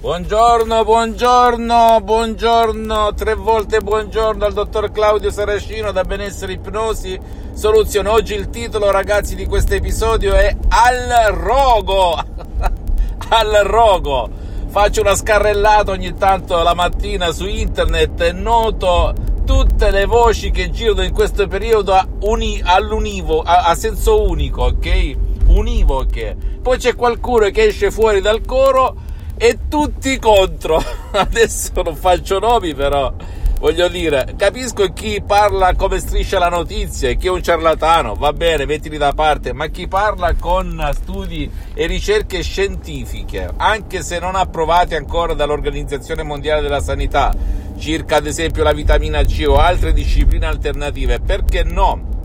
Buongiorno, buongiorno, buongiorno, tre volte buongiorno al dottor Claudio Saracino da Benessere Ipnosi Soluzione. Oggi il titolo, ragazzi, di questo episodio è Al rogo. Al rogo. Faccio una scarrellata ogni tanto la mattina su internet e noto tutte le voci che girano in questo periodo a uni, all'univo, a, a senso unico, ok? Univoche. Poi c'è qualcuno che esce fuori dal coro e tutti contro. Adesso non faccio nomi, però voglio dire, capisco chi parla come striscia la notizia e chi è un ciarlatano, va bene, mettili da parte, ma chi parla con studi e ricerche scientifiche, anche se non approvate ancora dall'Organizzazione Mondiale della Sanità, circa ad esempio la vitamina C o altre discipline alternative, perché no?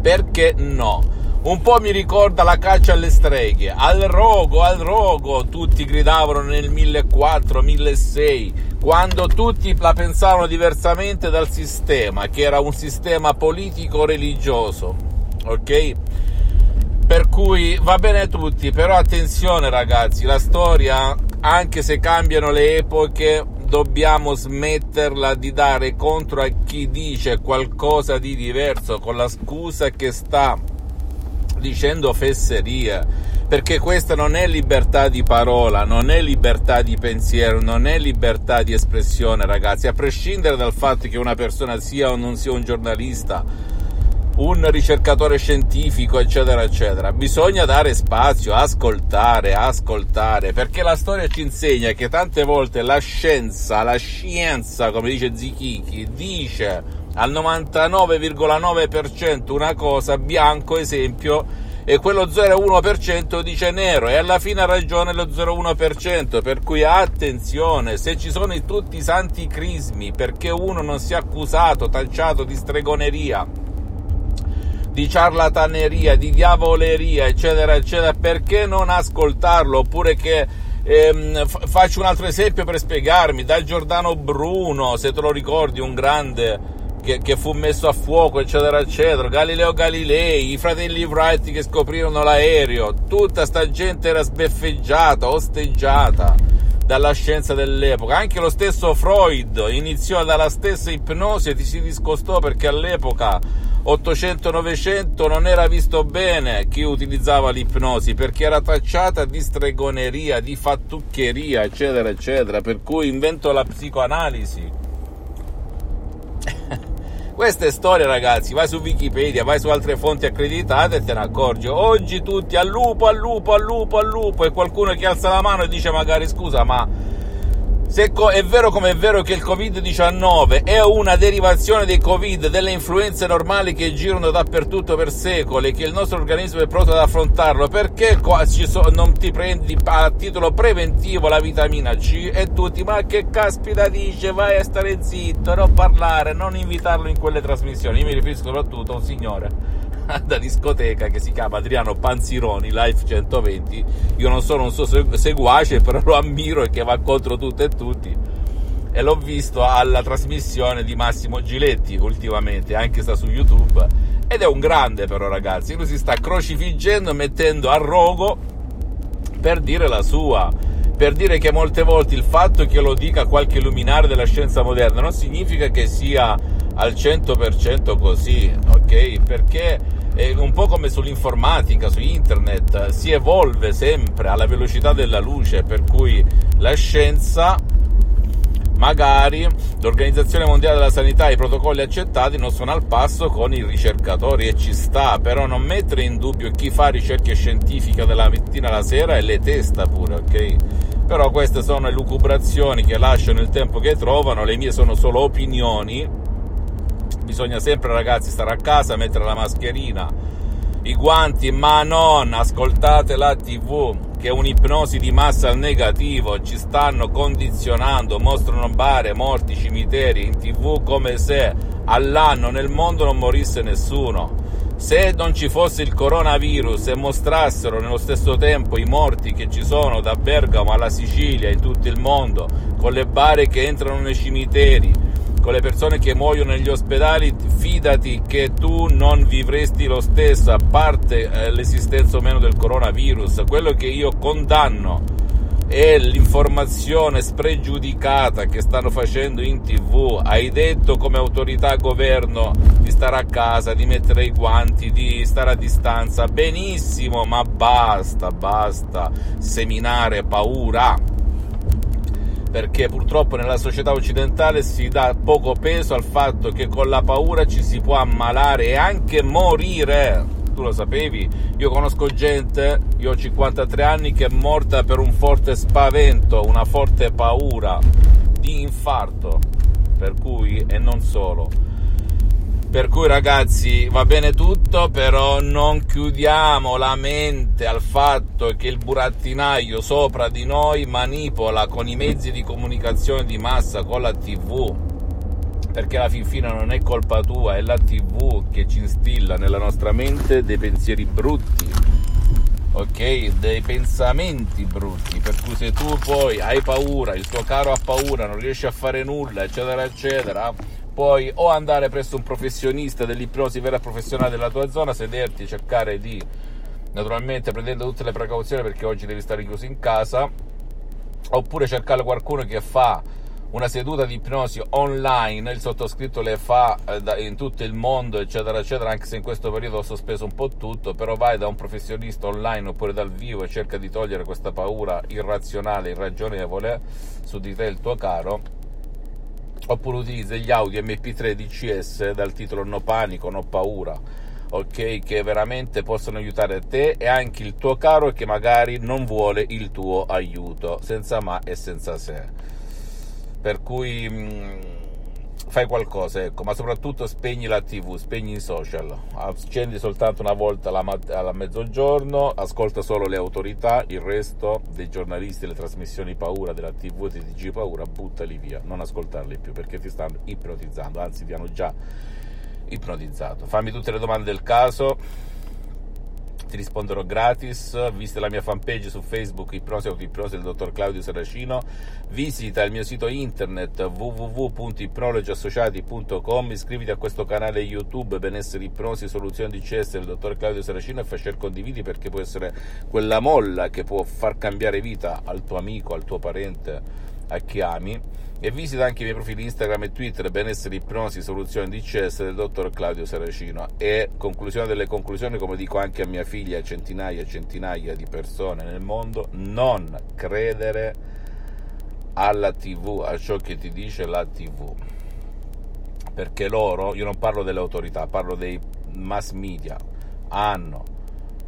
Perché no? Un po' mi ricorda la caccia alle streghe, al rogo, al rogo, tutti gridavano nel 1400-1600, quando tutti la pensavano diversamente dal sistema, che era un sistema politico-religioso, ok? Per cui va bene tutti, però attenzione ragazzi, la storia, anche se cambiano le epoche, dobbiamo smetterla di dare contro a chi dice qualcosa di diverso con la scusa che sta dicendo fesserie, perché questa non è libertà di parola, non è libertà di pensiero, non è libertà di espressione, ragazzi, a prescindere dal fatto che una persona sia o non sia un giornalista, un ricercatore scientifico, eccetera, eccetera. Bisogna dare spazio, ascoltare, ascoltare, perché la storia ci insegna che tante volte la scienza, la scienza, come dice Zichichi, dice al 99,9% una cosa, bianco esempio, e quello 0,1% dice nero e alla fine ha ragione lo 0,1%, per cui attenzione, se ci sono tutti i santi crismi perché uno non sia accusato, tacciato di stregoneria, di ciarlataneria, di diavoleria, eccetera, eccetera, perché non ascoltarlo? Oppure che ehm, faccio un altro esempio per spiegarmi, da Giordano Bruno, se te lo ricordi, un grande che, che, fu messo a fuoco, eccetera, eccetera. Galileo Galilei, i fratelli Wright che scoprirono l'aereo, tutta sta gente era sbeffeggiata, osteggiata dalla scienza dell'epoca. Anche lo stesso Freud iniziò dalla stessa ipnosi e si discostò perché all'epoca 800-900 non era visto bene chi utilizzava l'ipnosi perché era tacciata di stregoneria, di fattuccheria, eccetera, eccetera. Per cui invento la psicoanalisi questa è storia, ragazzi. Vai su Wikipedia, vai su altre fonti accreditate e te ne accorgi. Oggi tutti al lupo, al lupo, al lupo, al lupo. E qualcuno che alza la mano e dice magari scusa, ma se è vero come è vero che il Covid-19 è una derivazione dei Covid, delle influenze normali che girano dappertutto per secoli, che il nostro organismo è pronto ad affrontarlo, perché so, non ti prendi a titolo preventivo la vitamina C e tutti, ma che caspita dice, vai a stare zitto, non parlare, non invitarlo in quelle trasmissioni. Io mi riferisco soprattutto a un signore da discoteca che si chiama Adriano Panzironi, Life 120. Io non sono un suo seguace, però lo ammiro e che va contro tutto e tutti. E l'ho visto alla trasmissione di Massimo Giletti ultimamente, anche sta su YouTube. Ed è un grande però ragazzi, lui si sta crocifiggendo mettendo a rogo per dire la sua per dire che molte volte il fatto che lo dica qualche luminare della scienza moderna non significa che sia al 100% così, ok? Perché è un po' come sull'informatica, su internet, si evolve sempre alla velocità della luce, per cui la scienza magari l'Organizzazione Mondiale della Sanità e i protocolli accettati non sono al passo con i ricercatori e ci sta, però non mettere in dubbio chi fa ricerche scientifiche dalla mattina alla sera e le testa pure, ok? Però queste sono elucubrazioni che lasciano il tempo che trovano, le mie sono solo opinioni bisogna sempre ragazzi stare a casa, mettere la mascherina, i guanti, ma non ascoltate la tv, che un'ipnosi di massa al negativo ci stanno condizionando, mostrano bare, morti, cimiteri in tv come se all'anno nel mondo non morisse nessuno. Se non ci fosse il coronavirus e mostrassero nello stesso tempo i morti che ci sono da Bergamo alla Sicilia in tutto il mondo, con le bare che entrano nei cimiteri, con le persone che muoiono negli ospedali, fidati che tu non vivresti lo stesso, a parte eh, l'esistenza o meno del coronavirus. Quello che io condanno e l'informazione spregiudicata che stanno facendo in tv. Hai detto come autorità governo di stare a casa, di mettere i guanti, di stare a distanza. Benissimo, ma basta, basta seminare paura. Perché purtroppo nella società occidentale si dà poco peso al fatto che con la paura ci si può ammalare e anche morire tu lo sapevi? Io conosco gente, io ho 53 anni, che è morta per un forte spavento, una forte paura di infarto, per cui, e non solo. Per cui ragazzi va bene tutto, però non chiudiamo la mente al fatto che il burattinaio sopra di noi manipola con i mezzi di comunicazione di massa, con la TV, perché alla fin fine non è colpa tua, è la TV che ci instilla nella nostra mente dei pensieri brutti, ok? Dei pensamenti brutti, per cui se tu poi hai paura, il tuo caro ha paura, non riesci a fare nulla, eccetera, eccetera, puoi o andare presso un professionista dell'ipnosi vera professionale della tua zona, sederti, cercare di, naturalmente prendendo tutte le precauzioni perché oggi devi stare chiuso in casa, oppure cercare qualcuno che fa una seduta di ipnosi online, il sottoscritto le fa eh, in tutto il mondo, eccetera, eccetera, anche se in questo periodo ho sospeso un po' tutto, però vai da un professionista online oppure dal vivo e cerca di togliere questa paura irrazionale, irragionevole su di te e il tuo caro, oppure utilizza gli audio MP3 DCS dal titolo No panico, no paura, ok? Che veramente possono aiutare te e anche il tuo caro che magari non vuole il tuo aiuto, senza ma e senza se per cui mm, fai qualcosa, ecco, ma soprattutto spegni la tv, spegni i social, accendi soltanto una volta alla, alla mezzogiorno, ascolta solo le autorità, il resto dei giornalisti, le trasmissioni paura della tv di TG paura, buttali via, non ascoltarli più perché ti stanno ipnotizzando, anzi ti hanno già ipnotizzato. Fammi tutte le domande del caso ti risponderò gratis. Visita la mia fanpage su Facebook, Ipnosi Autoipnosi del dottor Claudio Saracino. Visita il mio sito internet www.ipnologiassociati.com. Iscriviti a questo canale YouTube Benessere Ipnosi Soluzioni di CS del dottor Claudio Saracino e fai share condividi perché può essere quella molla che può far cambiare vita al tuo amico, al tuo parente, a chi ami e visita anche i miei profili Instagram e Twitter benessere ipnosi soluzioni DCS del dottor Claudio Saracino. E conclusione delle conclusioni come dico anche a mia figlia e centinaia e centinaia di persone nel mondo non credere alla tv a ciò che ti dice la tv perché loro io non parlo delle autorità parlo dei mass media hanno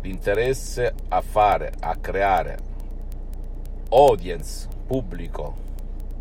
l'interesse a fare a creare audience pubblico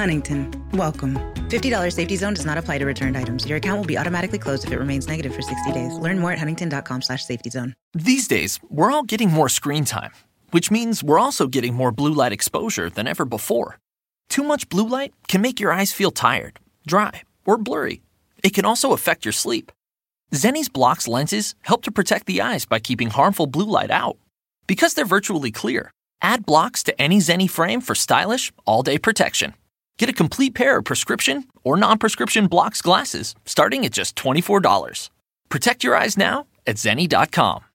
Huntington, welcome. $50 safety zone does not apply to returned items. Your account will be automatically closed if it remains negative for 60 days. Learn more at huntington.com slash safety zone. These days, we're all getting more screen time, which means we're also getting more blue light exposure than ever before. Too much blue light can make your eyes feel tired, dry, or blurry. It can also affect your sleep. Zenni's Blocks lenses help to protect the eyes by keeping harmful blue light out. Because they're virtually clear, add blocks to any Zenni frame for stylish, all day protection. Get a complete pair of prescription or non prescription blocks glasses starting at just $24. Protect your eyes now at zenni.com.